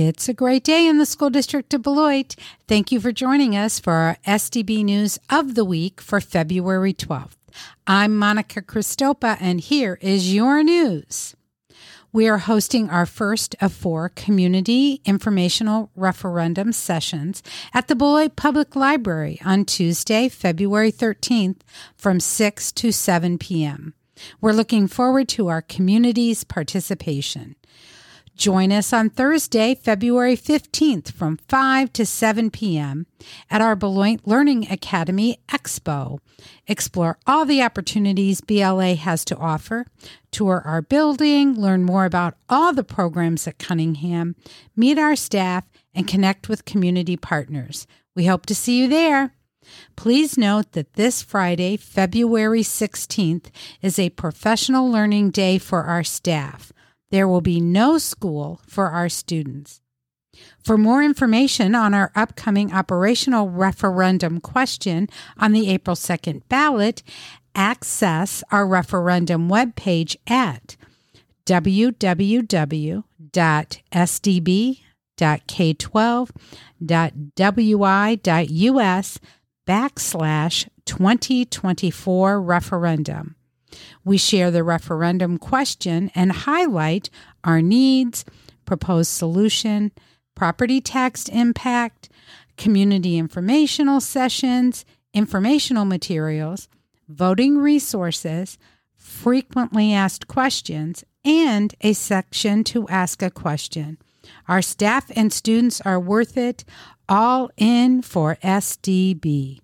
It's a great day in the school district of Beloit. Thank you for joining us for our SDB News of the Week for February 12th. I'm Monica Christopa, and here is your news. We are hosting our first of four community informational referendum sessions at the Beloit Public Library on Tuesday, February 13th from 6 to 7 p.m. We're looking forward to our community's participation. Join us on Thursday, February 15th from 5 to 7 p.m. at our Beloit Learning Academy Expo. Explore all the opportunities BLA has to offer, tour our building, learn more about all the programs at Cunningham, meet our staff, and connect with community partners. We hope to see you there. Please note that this Friday, February 16th, is a professional learning day for our staff. There will be no school for our students. For more information on our upcoming operational referendum question on the April 2nd ballot, access our referendum webpage at www.sdb.k12.wi.us backslash 2024 referendum. We share the referendum question and highlight our needs, proposed solution, property tax impact, community informational sessions, informational materials, voting resources, frequently asked questions, and a section to ask a question. Our staff and students are worth it, all in for SDB.